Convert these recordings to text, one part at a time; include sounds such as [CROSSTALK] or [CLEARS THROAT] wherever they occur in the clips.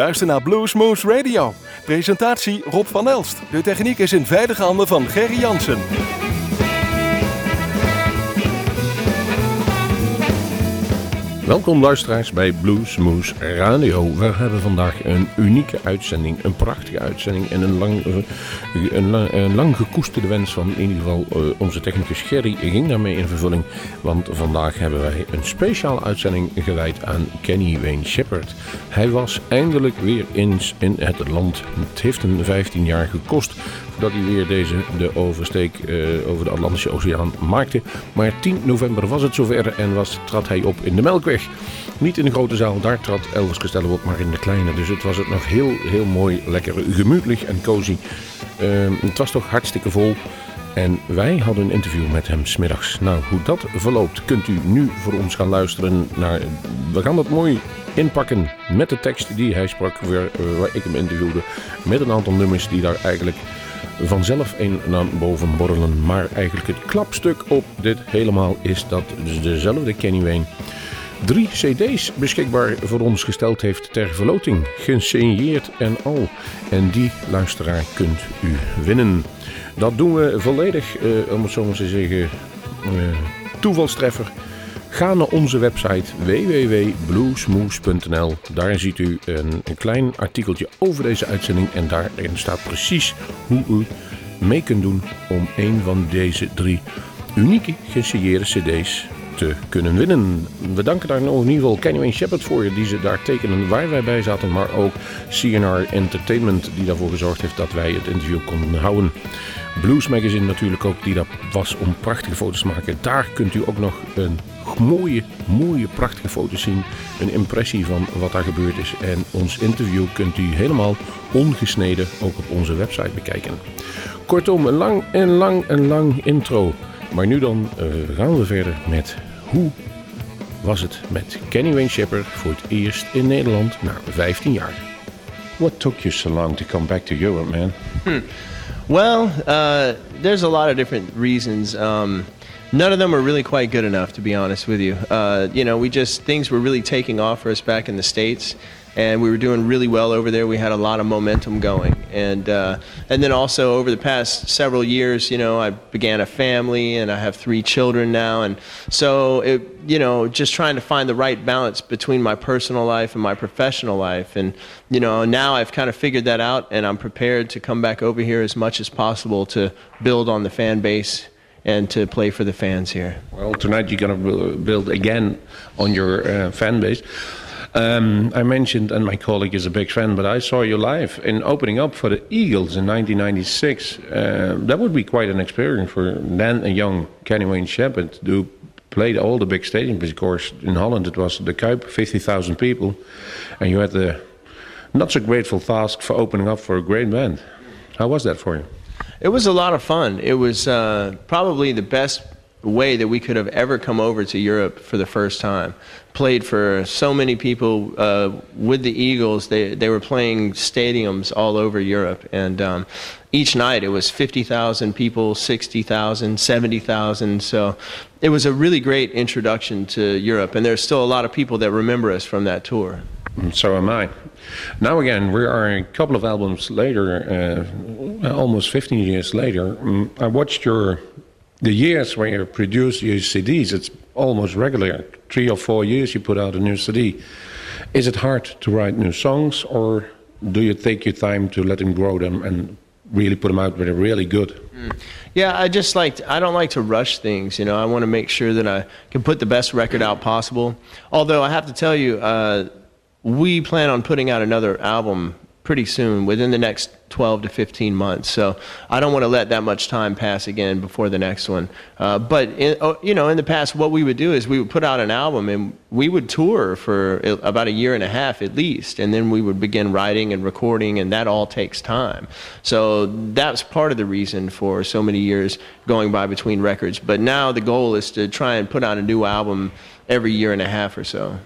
U luistert naar Bluesmoose Radio. Presentatie Rob van Elst. De techniek is in veilige handen van Gerry Jansen. Welkom luisteraars bij Bluesmoose Radio. We hebben vandaag een unieke uitzending, een prachtige uitzending en een lang, eh, een, lang, gekoesterde wens van in ieder geval uh, onze technicus Gerry ging daarmee in vervulling. Want vandaag hebben wij een speciale uitzending gewijd aan Kenny Wayne Shepherd. Hij was eindelijk weer eens in het land. Het heeft hem 15 jaar gekost dat hij weer deze de oversteek uh, over de Atlantische Oceaan maakte. Maar 10 november was het zover en was, trad hij op in de Melkweg. Niet in de grote zaal, daar trad Elvis Costello op, maar in de kleine. Dus het was het nog heel, heel mooi, lekker gemütlich en cozy. Uh, het was toch hartstikke vol. En wij hadden een interview met hem smiddags. Nou, hoe dat verloopt, kunt u nu voor ons gaan luisteren naar. We gaan dat mooi inpakken met de tekst die hij sprak, waar, waar ik hem interviewde. Met een aantal nummers die daar eigenlijk vanzelf een naar boven borrelen. Maar eigenlijk het klapstuk op dit helemaal is dat dezelfde Kenny Wayne drie cd's beschikbaar voor ons gesteld heeft ter verloting. Gesigneerd en al. En die luisteraar kunt u winnen. Dat doen we volledig, eh, om het zo maar te zeggen, eh, toevalstreffer. Ga naar onze website www.bluesmoose.nl. Daar ziet u een, een, klein artikeltje over deze uitzending. En daarin staat precies hoe u mee kunt doen om een van deze drie unieke gesigneerde cd's te kunnen winnen. We danken daar in ieder geval Kenny Wayne Shepherd voor, die ze daar tekenen waar wij bij zaten. Maar ook CNR Entertainment, die daarvoor gezorgd heeft dat wij het interview konden houden. Blues Magazine natuurlijk ook, die daar was om prachtige foto's te maken. Daar kunt u ook nog een mooie, mooie, prachtige foto's zien. Een impressie van wat daar gebeurd is. En ons interview kunt u helemaal ongesneden ook op onze website bekijken. Kortom, een lang en lang en lang intro. Maar nu dan uh, gaan we verder met hoe was het met Kenny Wayne Shepherd voor het eerst in Nederland na 15 jaar. What took you so long to come back to Europe, man? Hmm. Well, uh, there's a lot of different reasons. Um, none of them are really quite good enough, to be honest with you. Uh, you know, we just things were really taking off for us back in the states, and we were doing really well over there. We had a lot of momentum going, and uh, and then also over the past several years, you know, I began a family, and I have three children now, and so it, you know, just trying to find the right balance between my personal life and my professional life, and you know, now I've kind of figured that out, and I'm prepared to come back over here as much as possible to build on the fan base and to play for the fans here. Well, tonight you're going to build again on your uh, fan base. Um, I mentioned, and my colleague is a big fan, but I saw you live in opening up for the Eagles in 1996. Uh, that would be quite an experience for then a young Kenny Wayne Shepherd who played all the big stadiums. Of course, in Holland it was the Kuip, 50,000 people, and you had the not so grateful task for opening up for a great band. How was that for you? It was a lot of fun. It was uh, probably the best way that we could have ever come over to Europe for the first time. Played for so many people uh, with the Eagles. They they were playing stadiums all over Europe, and um, each night it was 50,000 people, 60,000, 70,000. So it was a really great introduction to Europe, and there's still a lot of people that remember us from that tour. So am I. Now again, we are a couple of albums later, uh, almost 15 years later. I watched your the years when you produce your CDs, it's almost regular. Three or four years you put out a new CD. Is it hard to write new songs, or do you take your time to let them grow them and really put them out when they're really good? Mm. Yeah, I just like I don't like to rush things. You know, I want to make sure that I can put the best record out possible. Although I have to tell you, uh, we plan on putting out another album pretty soon, within the next 12 to 15 months. So I don't want to let that much time pass again before the next one. Uh, but in, oh, you know, in the past, what we would do is we would put out an album and we would tour for about a year and a half at least, and then we would begin writing and recording, and that all takes time. So that's part of the reason for so many years going by between records. But now the goal is to try and put out a new album every year and a half or so.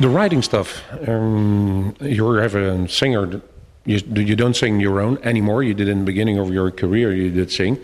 The writing stuff. Um, you have a singer. You, you don't sing your own anymore. You did in the beginning of your career. You did sing.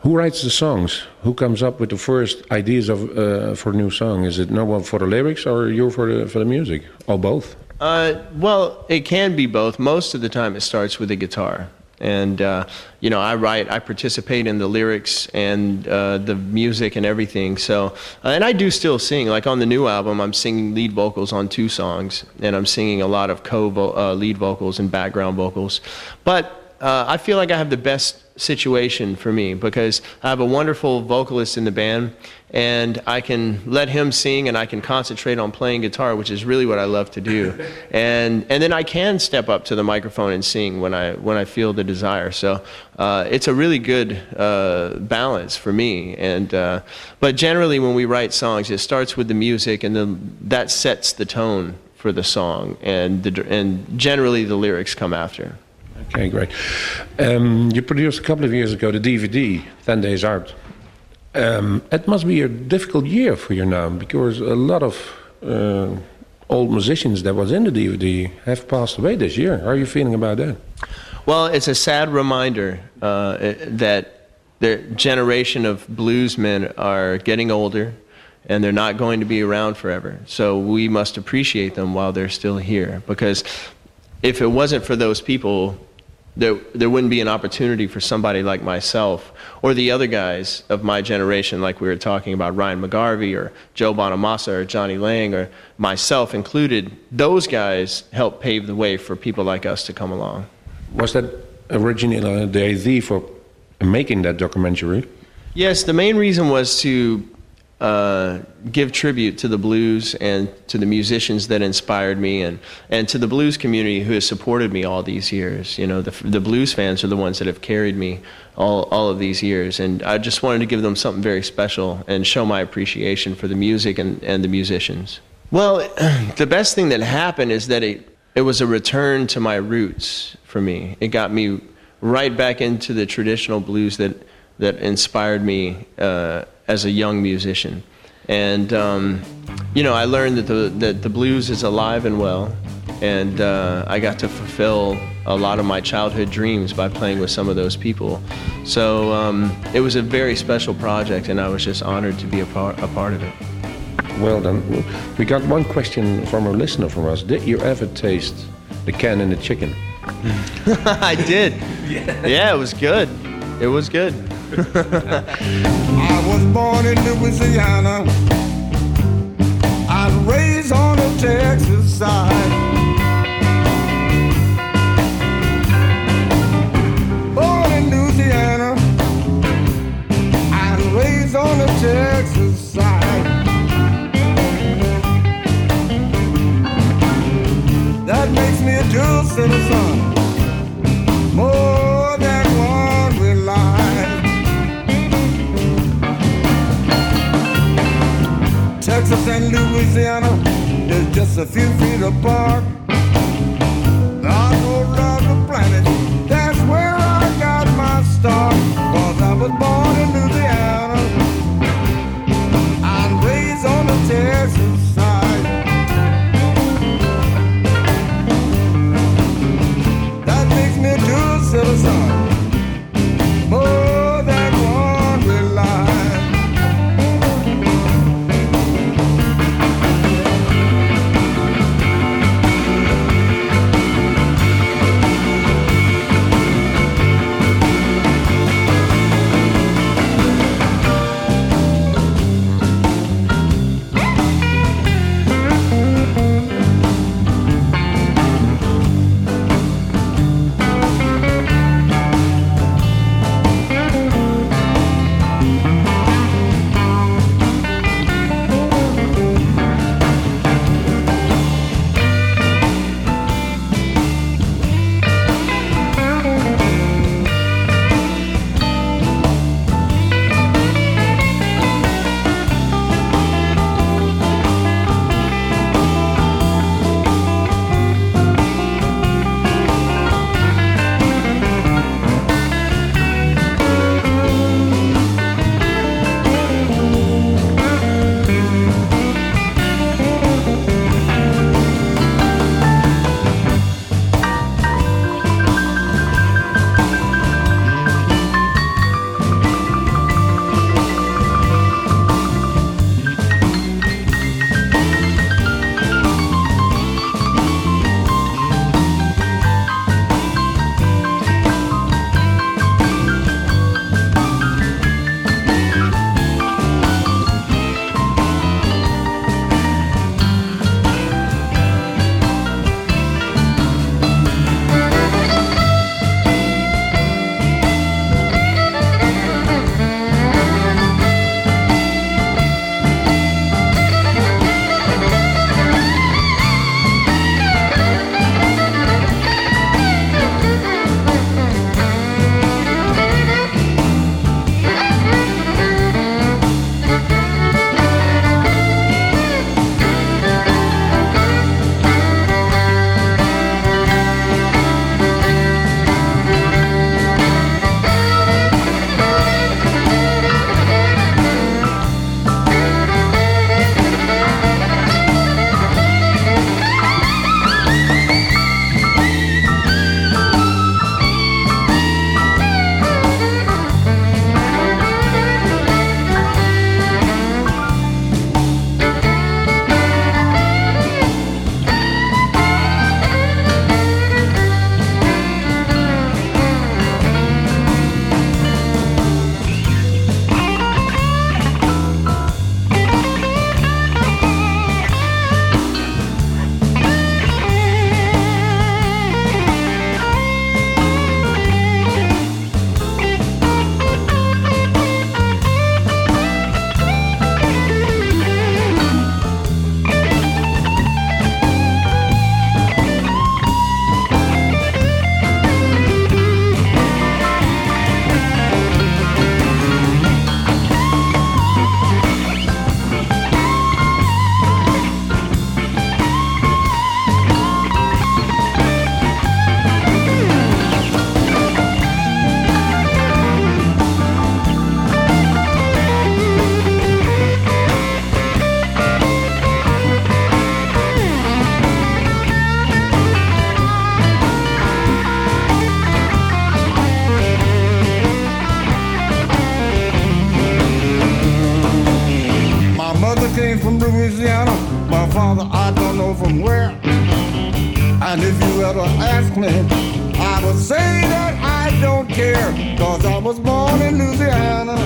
Who writes the songs? Who comes up with the first ideas of uh, for a new song? Is it no one for the lyrics or you for the for the music? Or both? Uh, well, it can be both. Most of the time, it starts with the guitar and uh, you know i write i participate in the lyrics and uh, the music and everything. So uh, and i do still sing. Like on the new album i'm singing lead vocals on two songs and i'm singing a lot of co uh, lead vocals and background vocals. But uh, I feel like I have the best situation for me because I have a wonderful vocalist in the band and I can let him sing and I can concentrate on playing guitar, which is really what I love to do. [LAUGHS] and and then I can step up to the microphone and sing when I when I feel the desire. So uh, it's a really good uh, balance for me. And uh, but generally, when we write songs, it starts with the music and then that sets the tone for the song, and the, and generally the lyrics come after. Okay, great. Um, you produced a couple of years ago the DVD, 10 Days Out. Um, it must be a difficult year for you now because a lot of uh, old musicians that was in the DVD have passed away this year. How are you feeling about that? Well, it's a sad reminder uh, that the generation of bluesmen are getting older and they're not going to be around forever. So we must appreciate them while they're still here because if it wasn't for those people, there, there wouldn't be an opportunity for somebody like myself or the other guys of my generation, like we were talking about Ryan McGarvey or Joe Bonamassa or Jonny Lang or myself included. Those guys helped pave the way for people like us to come along. Was that originally the idea for making that documentary? Yes, the main reason was to uh, give tribute to the blues and to the musicians that inspired me and, and to the blues community who has supported me all these years. You know, the, the blues fans are the ones that have carried me all, all of these years. And I just wanted to give them something very special and show my appreciation for the music and, and the musicians. Well, [CLEARS THROAT] the best thing that happened is that it, it was a return to my roots for me. It got me right back into the traditional blues that, that inspired me. Uh, as a young musician. And, um, you know, I learned that the, that the blues is alive and well. And uh, I got to fulfill a lot of my childhood dreams by playing with some of those people. So um, it was a very special project, and I was just honored to be a part, a part of it. Well done. We got one question from a listener from us. Did you ever taste the can and the chicken? [LAUGHS] I did. [LAUGHS] Yeah. yeah, it was good. It was good. [LAUGHS] I was born in Louisiana. I was raised on the Texas side. Born in Louisiana. I was raised on the Texas side. That makes me a dual citizen. Texas and Louisiana is just a few feet apart. Around the planet, that's where I got my start. Cause I was born in Louisiana. I'm raised on the Texas born in Louisiana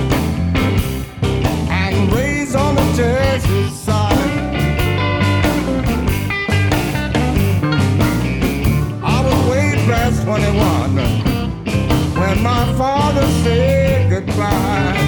and raised on the Texas side. I was way past 21 when my father said goodbye.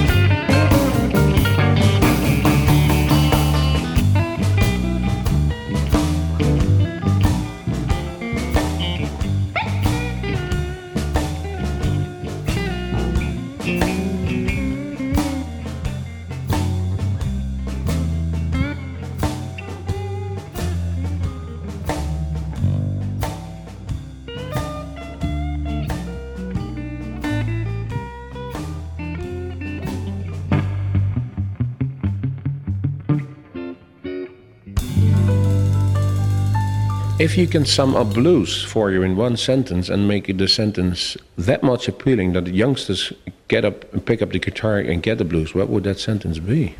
If you can sum up blues for you in one sentence and make the sentence that much appealing that the youngsters get up and pick up the guitar and get the blues, what would that sentence be?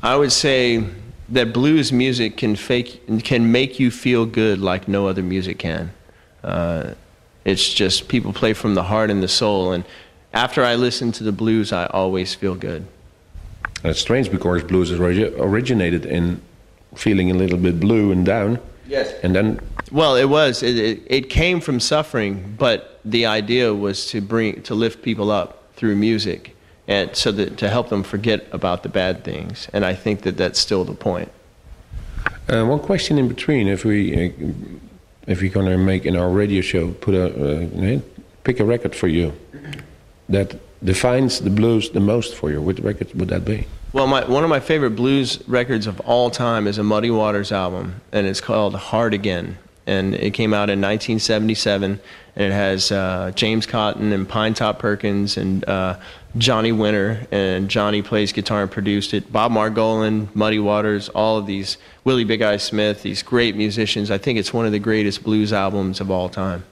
I would say that blues music can fake can make you feel good like no other music can. Uh, it's just people play from the heart and the soul, and after I listen to the blues, I always feel good. And it's strange because blues is originated in feeling a little bit blue and down. Yes. And then Well, it was. It, it, it came from suffering, but the idea was to bring to lift people up through music, and so that to help them forget about the bad things. And I think that that's still the point. Uh, one question in between, if we uh, if we're gonna make in our radio show, put a uh, pick a record for you that defines the blues the most for you. What record would that be? Well, my, one of my favorite blues records of all time is a Muddy Waters album, and it's called Hard Again. And it came out in 1977, and it has uh, James Cotton and Pinetop Perkins and uh, Johnny Winter, and Johnny plays guitar and produced it. Bob Margolin, Muddy Waters, all of these, Willie Big Eye Smith, these great musicians. I think it's one of the greatest blues albums of all time.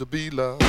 To be loved.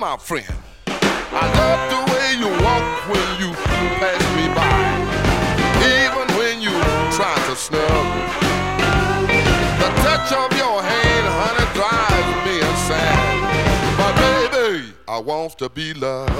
My friend. I love the way you walk when you pass me by, even when you try to snub. The touch of your hand, honey, drives me insane. But baby, I want to be loved.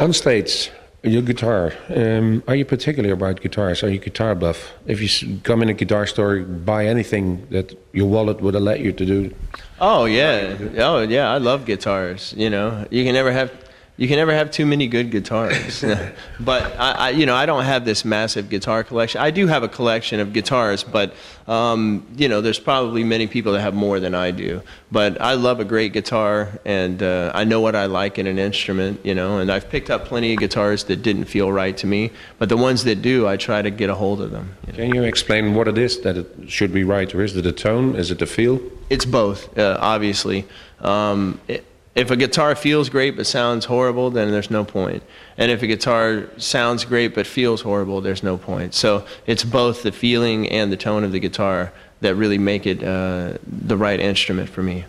On stage, your guitar. Um, are you particular about guitars? Are you guitar buff? If you come in a guitar store, buy anything that your wallet would allow you to do. Oh yeah, oh yeah. I love guitars. You know, you can never have you can never have too many good guitars. [LAUGHS] but I, I, you know, I don't have this massive guitar collection. I do have a collection of guitars, but um, you know, there's probably many people that have more than I do. But I love a great guitar, and uh, I know what I like in an instrument. You know, and I've picked up plenty of guitars that didn't feel right to me, but the ones that do, I try to get a hold of them. you know. Can you explain what it is that it should be right, or is it the tone? Is it the feel? It's both, uh, obviously. Um, i if a guitar feels great but sounds horrible, then there's no point. And if a guitar sounds great but feels horrible, there's no point. So it's both the feeling and the tone of the guitar that really make it uh, the right instrument for me.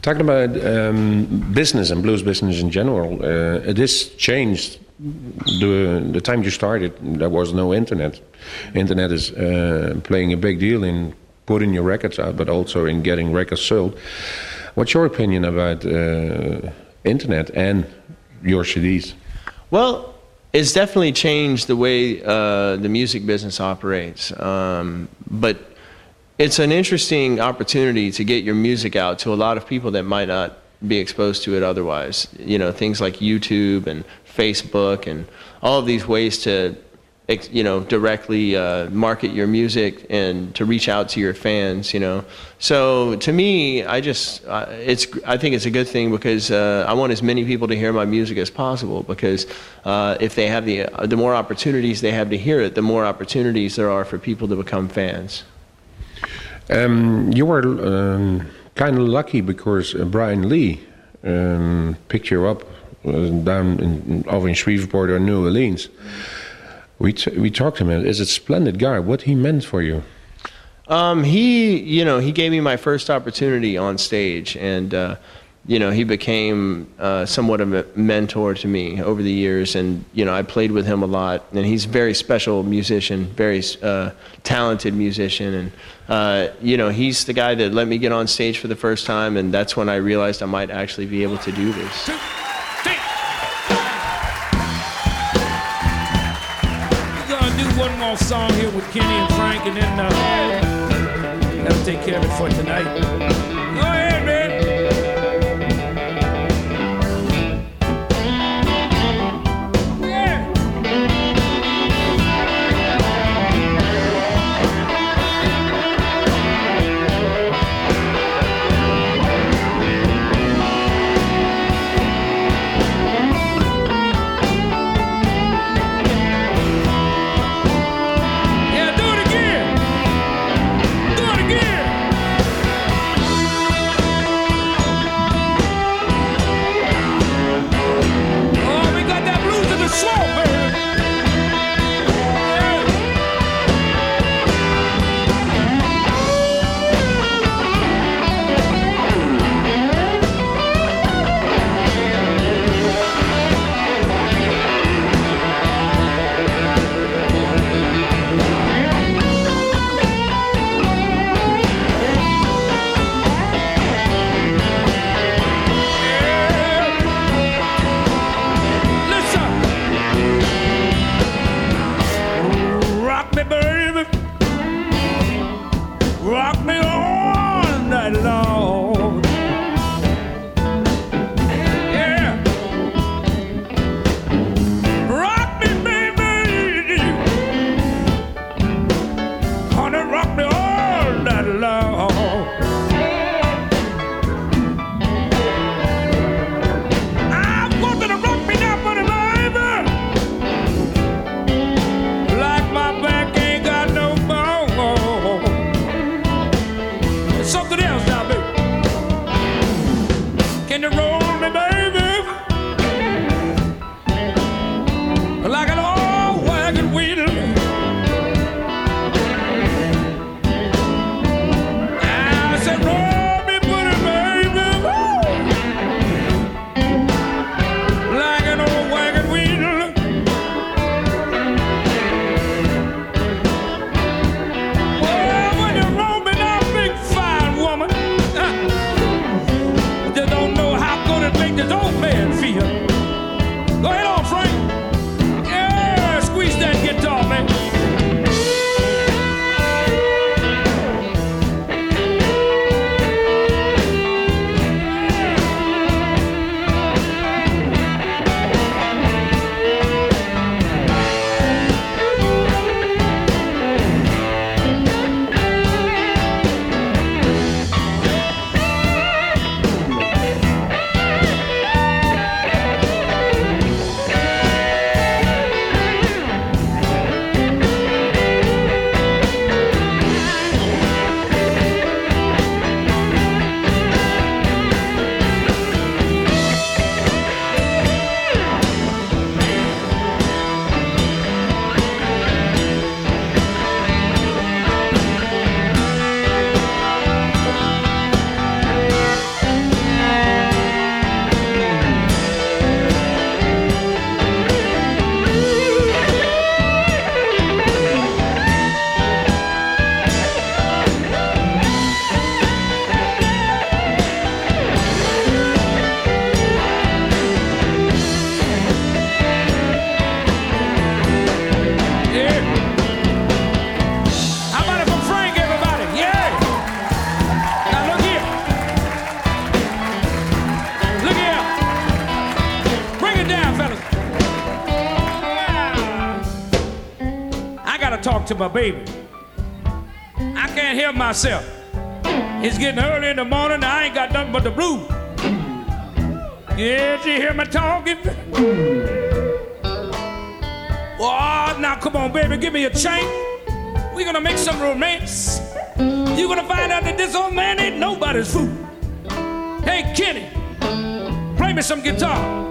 Talking about um, business and blues business in general, uh, changed. The, the time you started, there was no internet. Internet is uh, playing a big deal in putting your records out, but also in getting records sold. What's your opinion about uh, internet and your CDs? Well, it's definitely changed the way uh, the music business operates. Um, but it's an interesting opportunity to get your music out to a lot of people that might not be exposed to it otherwise. You know, things like YouTube and Facebook and all of these ways to, you know, directly uh, market your music and to reach out to your fans. You know, so to me, I just uh, it's I think it's a good thing because uh, I want as many people to hear my music as possible because uh, if they have the uh, the more opportunities they have to hear it, the more opportunities there are for people to become fans. Um, you were um, kind of lucky because uh, Bryan Lee um, picked you up down in, over in Shreveport or New Orleans. We, t- we we talked to him. Is a splendid guy. What he meant for you? Um, he, you know, he gave me my first opportunity on stage, and uh, you know, he became uh, somewhat of a mentor to me over the years. And you know, I played with him a lot, and he's a very special musician, very uh, talented musician, and uh, you know, he's the guy that let me get on stage for the first time, and that's when I realized I might actually be able to do this. Do one more song here with Kenny and Frank, and then uh, that'll take care of it for tonight. My baby. I can't help myself. It's getting early in the morning, I ain't got nothing but the blues. Yeah, you hear me talking? Oh, now come on, baby, give me a chain. We're gonna make some romance. You're gonna find out that this old man ain't nobody's fool. Hey, Kenny, play me some guitar.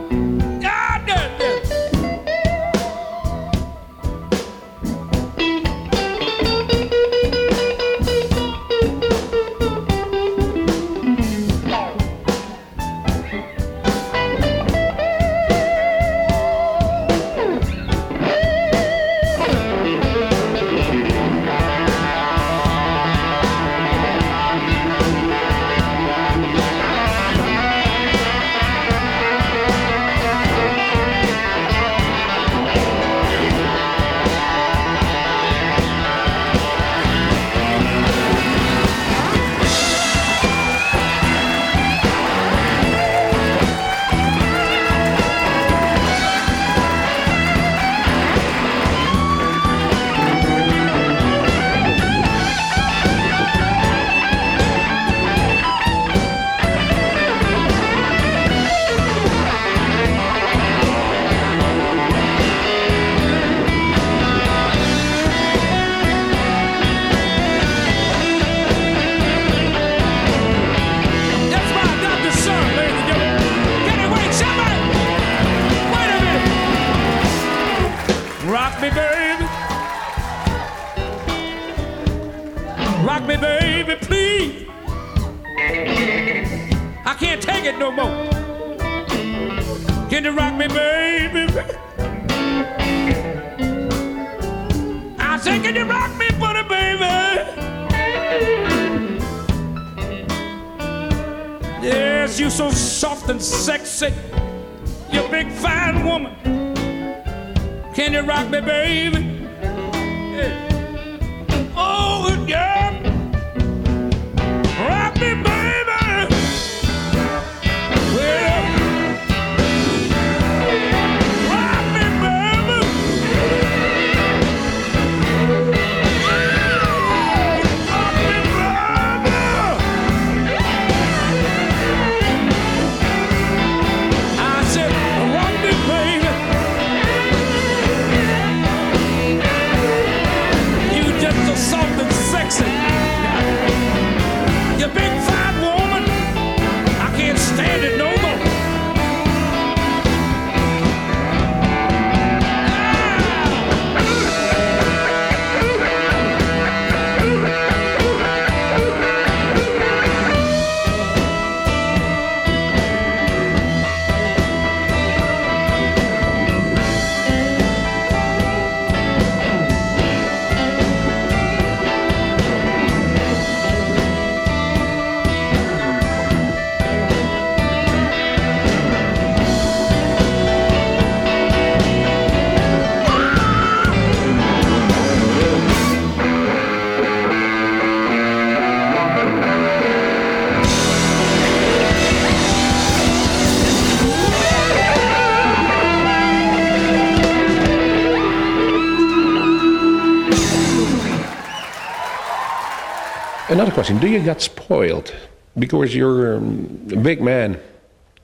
Question: Do you get spoiled because you're um, a big man?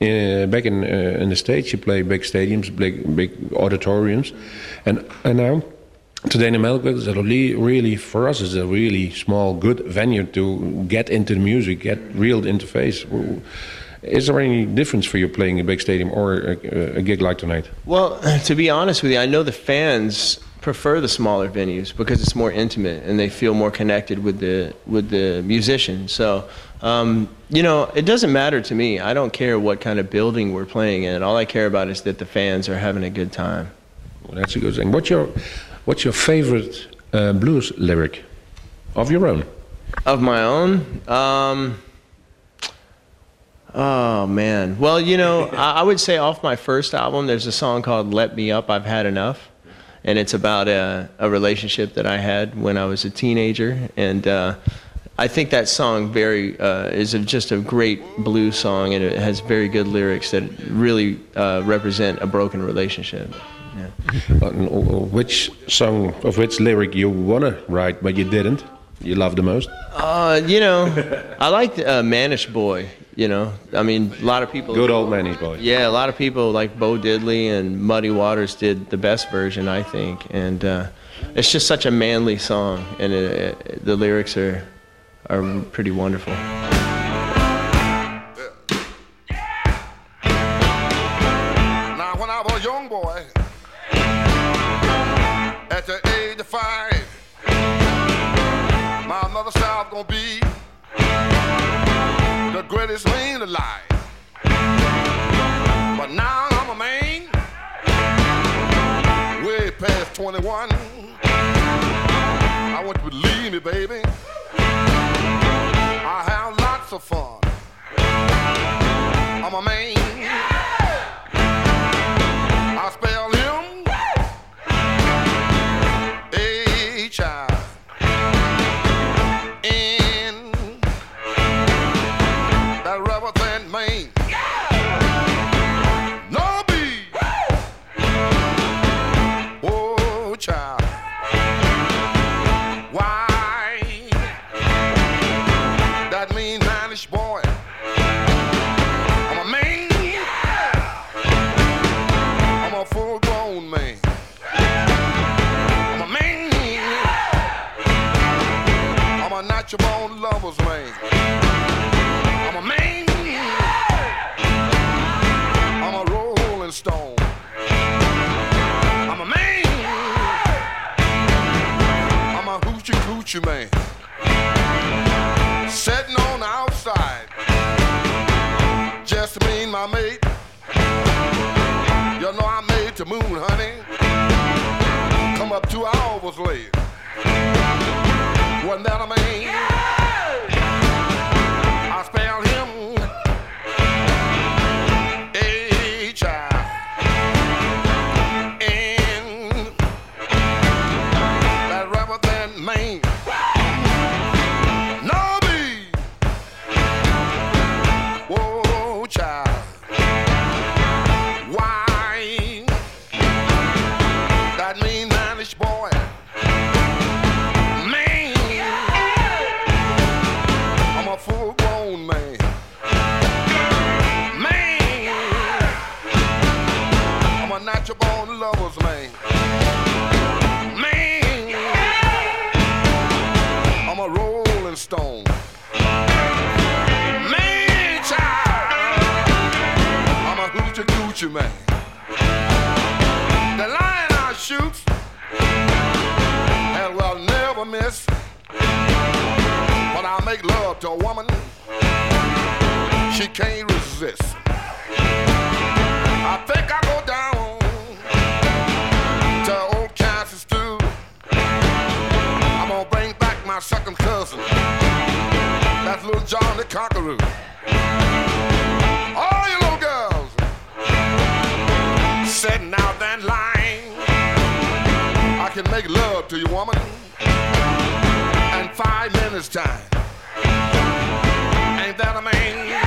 Uh, back in uh, in the states, you play big stadiums, big big auditoriums, and and now today in Melkweg is a really, really for us is a really small, good venue to get into the music, get real interface. Is there any difference for you playing a big stadium or a, a gig like tonight? Well, [LAUGHS] to be honest with you, I know the fans prefer the smaller venues because it's more intimate and they feel more connected with the with the musician. So, um, you know, it doesn't matter to me. I don't care what kind of building we're playing in. All I care about is that the fans are having a good time. Well, that's a good thing. What's your what's your favorite uh, blues lyric of your own? Of my own. Um, oh man. Well, you know, [LAUGHS] I, I would say off my first album, there's a song called "Let Me Up." I've had enough, and it's about a, a relationship that I had when I was a teenager. And uh, I think that song very uh, is a, just a great blues song, and it has very good lyrics that really uh, represent a broken relationship. Yeah. which song of which lyric you wanna write but you didn't? You love the most? Uh, you know, I like uh, "Mannish Boy." You know, I mean, a lot of people. Good old Lenny Boy. Yeah, a lot of people like Bo Diddley and Muddy Waters did the best version, I think. And uh, it's just such a manly song, and it, it, the lyrics are are pretty wonderful. Now, when I was a young boy, You man. Malcolm Cousin. That's little John the Conqueror. All you little girls setting out that line. I can make love to you, woman, in five minutes time. Ain't that a man?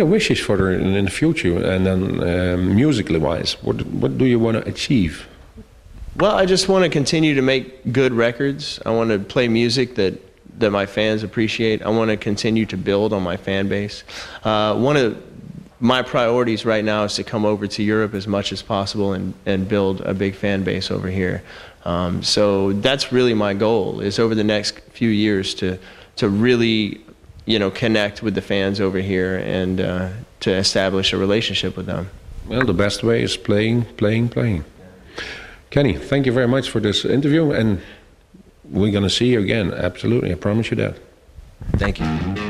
Your wishes for in the future and then um, musically wise? What what do you want to achieve? Well, I just want to continue to make good records. I want to play music that that my fans appreciate. I want to continue to build on my fan base. Uh, one of my priorities right now is to come over to Europe as much as possible and, and build a big fan base over here. Um, so that's really my goal is over the next few years to to really you know connect with the fans over here and uh, to establish a relationship with them. Well, the best way is playing, playing, playing. Kenny, thank you very much for this interview, and we're going to see you again. Absolutely, I promise you that. Thank you.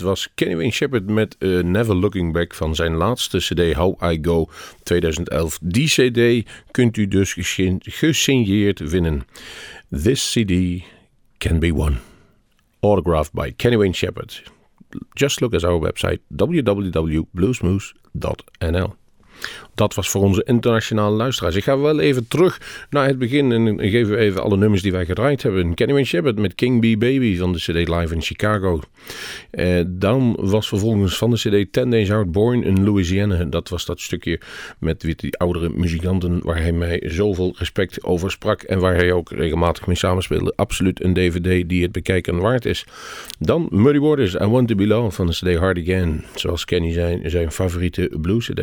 Dit was Kenny Wayne Shepherd met uh, Never Looking Back van zijn laatste CD How I Go 2011. Die CD kunt u dus gesigneerd winnen. This CD can be won. Autographed by Kenny Wayne Shepherd. Just look at our website www.bluesmoose.nl. Dat was voor onze internationale luisteraars. Ik ga wel even terug naar het begin en geef u even alle nummers die wij gedraaid hebben. Kenny Shepherd met King Bee Baby van de CD Live in Chicago. Eh, dan was vervolgens van de CD Ten Days Out Born in Louisiana. Dat was dat stukje met die oudere muzikanten waar hij mij zoveel respect over sprak. En waar hij ook regelmatig mee samenspeelde. Absoluut een DVD die het bekijken waard is. Dan Muddy Waters, I Want To Be Loved van de CD Hard Again. Zoals Kenny zijn, zijn favoriete blues CD.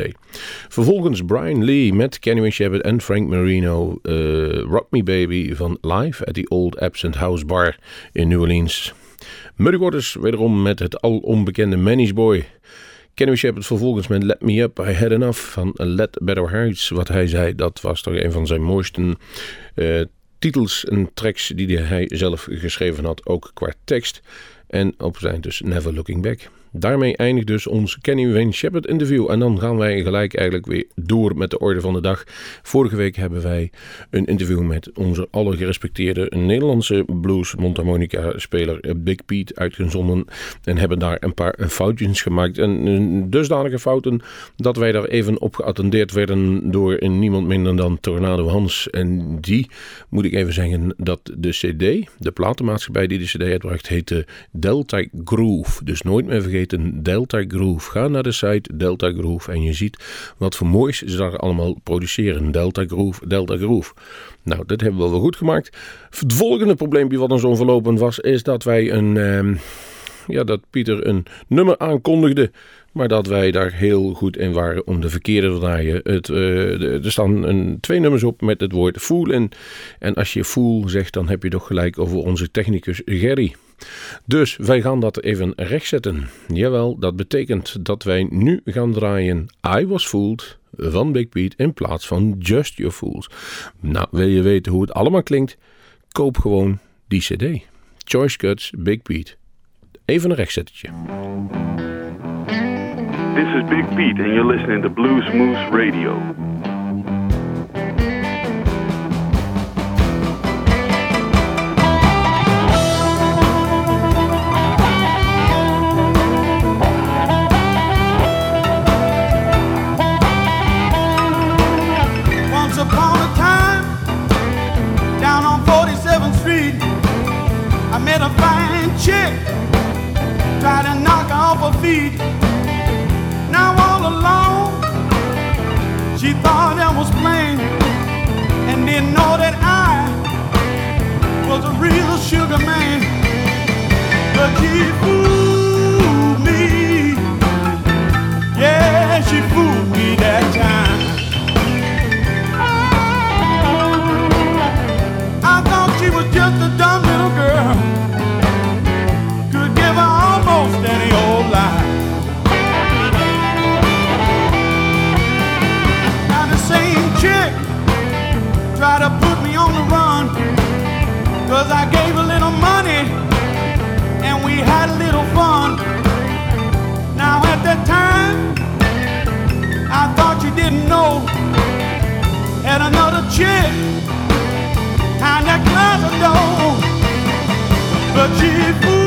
Vervolgens Brian Lee met Kenny Shepherd en Frank Marino. Uh, Rock Me Baby van Live at the Old Absent House Bar in New Orleans. Muddy Waters wederom met het al onbekende Manny's Boy. Kenny Shepard vervolgens met Let Me Up, I Had Enough van Let Better Hearts. Wat hij zei, dat was toch een van zijn mooiste uh, titels en tracks die hij zelf geschreven had, ook qua tekst. En op zijn dus Never Looking Back. Daarmee eindigt dus ons Kenny Wayne Shepherd interview. En dan gaan wij gelijk eigenlijk weer door met de orde van de dag. Vorige week hebben wij een interview met onze allergerespecteerde Nederlandse blues mondharmonica speler Big Pete uitgezonden. En hebben daar een paar foutjes gemaakt. En dusdanige fouten dat wij daar even op geattendeerd werden door niemand minder dan Tornado Hans. En die, moet ik even zeggen, dat de CD, de platenmaatschappij die de CD uitbracht, heette Delta Groove. Dus nooit meer vergeten Delta Groove. Ga naar de site Delta Groove en je ziet wat voor moois ze daar allemaal produceren. Delta Groove, Delta Groove. Nou, dat hebben we wel goed gemaakt. Het volgende probleempje wat ons onverlopen was, is dat wij een... Uh, ja, dat Pieter een nummer aankondigde. Maar dat wij daar heel goed in waren om de verkeerde te draaien. Het, uh, er staan een, twee nummers op met het woord fool in. En als je fool zegt, dan heb je toch gelijk over onze technicus Gerry. Dus wij gaan dat even rechtzetten. Jawel, dat betekent dat wij nu gaan draaien I Was Fooled van Big Pete in plaats van Just Your Fools. Nou, wil je weten hoe het allemaal klinkt? Koop gewoon die cd. Choice Cuts Big Pete. Even een rechtzettetje. This is Big Pete and you're listening to Blues Moose Radio. Real sugar man. But she Cause I gave a little money and we had a little fun. Now at that time, I thought you didn't know. Had another chick behind that closet door. But she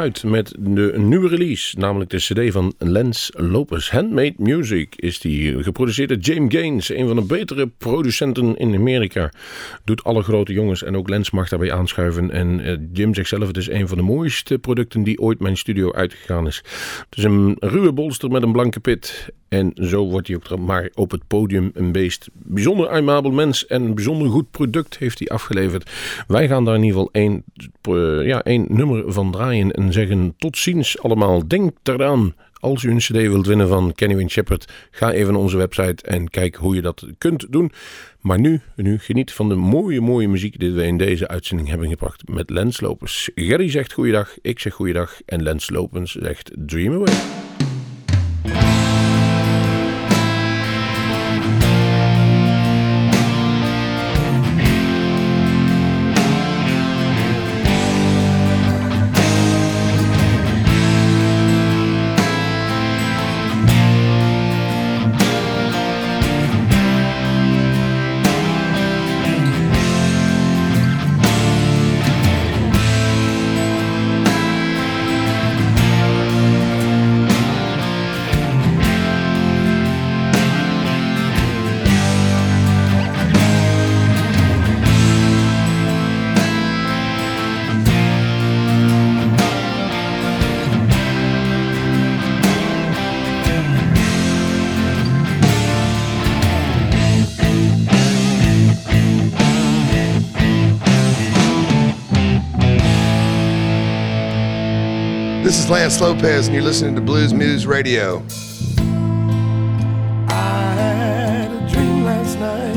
Met de nieuwe release, namelijk de CD van Lens Lopez. Handmade Music is die, geproduceerd door James Gaines, een van de betere producenten in Amerika. Doet alle grote jongens en ook Lens mag daarbij aanschuiven. En eh, Jim zegt het is een van de mooiste producten die ooit mijn studio uitgegaan is. Het is een ruwe bolster met een blanke pit. En zo wordt hij ook maar op het podium een beest. Bijzonder aimabel mens en een bijzonder goed product heeft hij afgeleverd. Wij gaan daar in ieder geval één, eh, ja, één nummer van draaien en zeggen tot ziens allemaal. Denk eraan, als u een cd wilt winnen van Kenny Wayne Shepherd, ga even naar onze website en kijk hoe je dat kunt doen. Maar nu, nu geniet van de mooie, mooie muziek die we in deze uitzending hebben gebracht met Lens Lopens. Gerry zegt goeiedag, ik zeg goeiedag en Lens Lopens zegt dream away. Lance Lopez, and you're listening to Blues Moose Radio. I had a dream last night.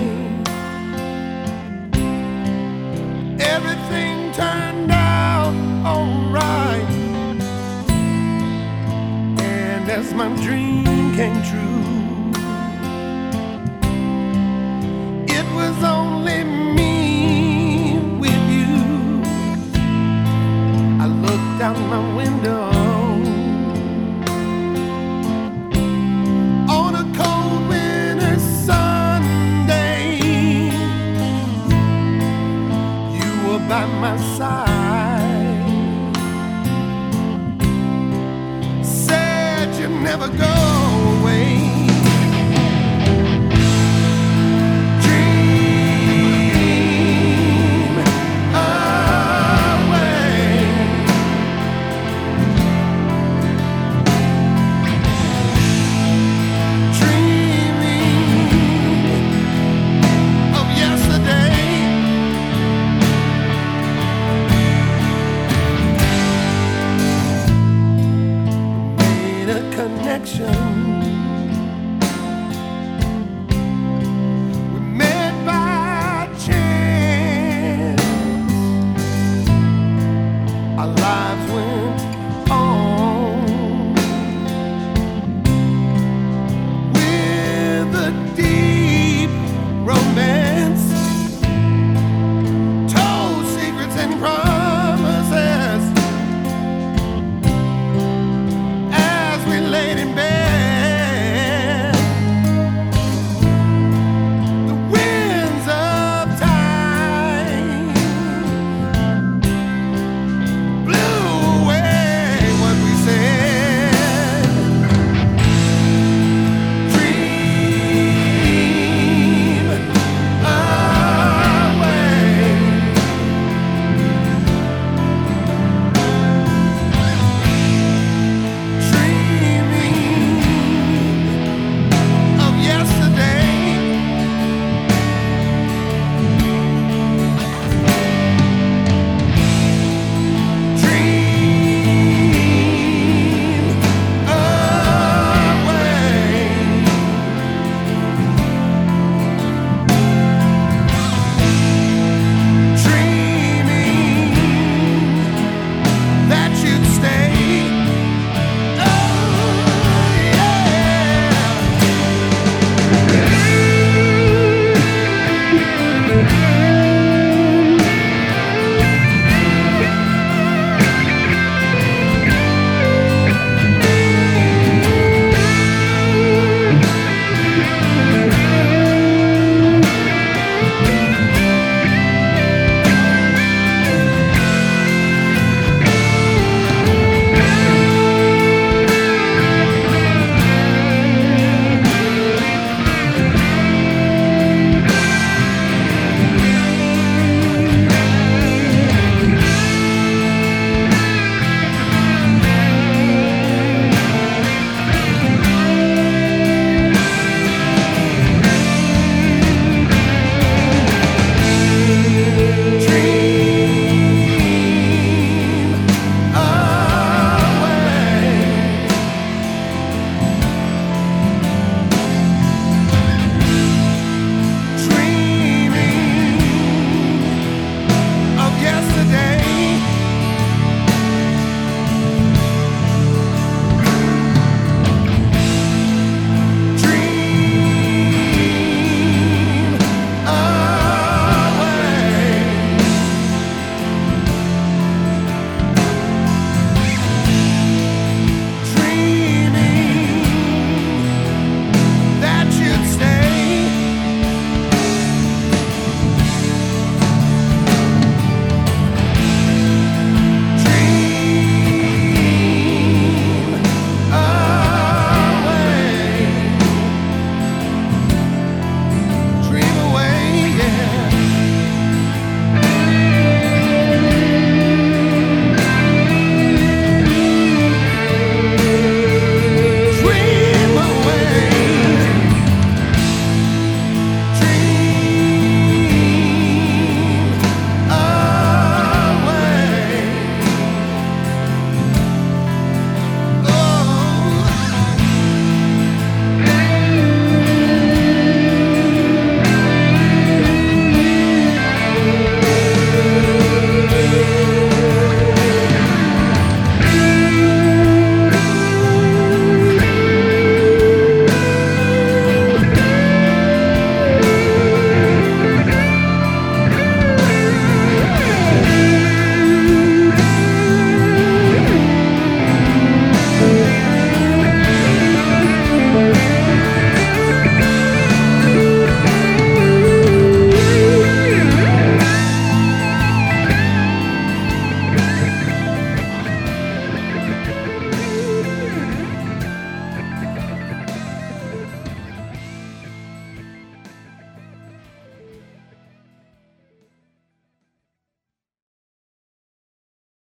Everything turned out alright. And as my dream came true,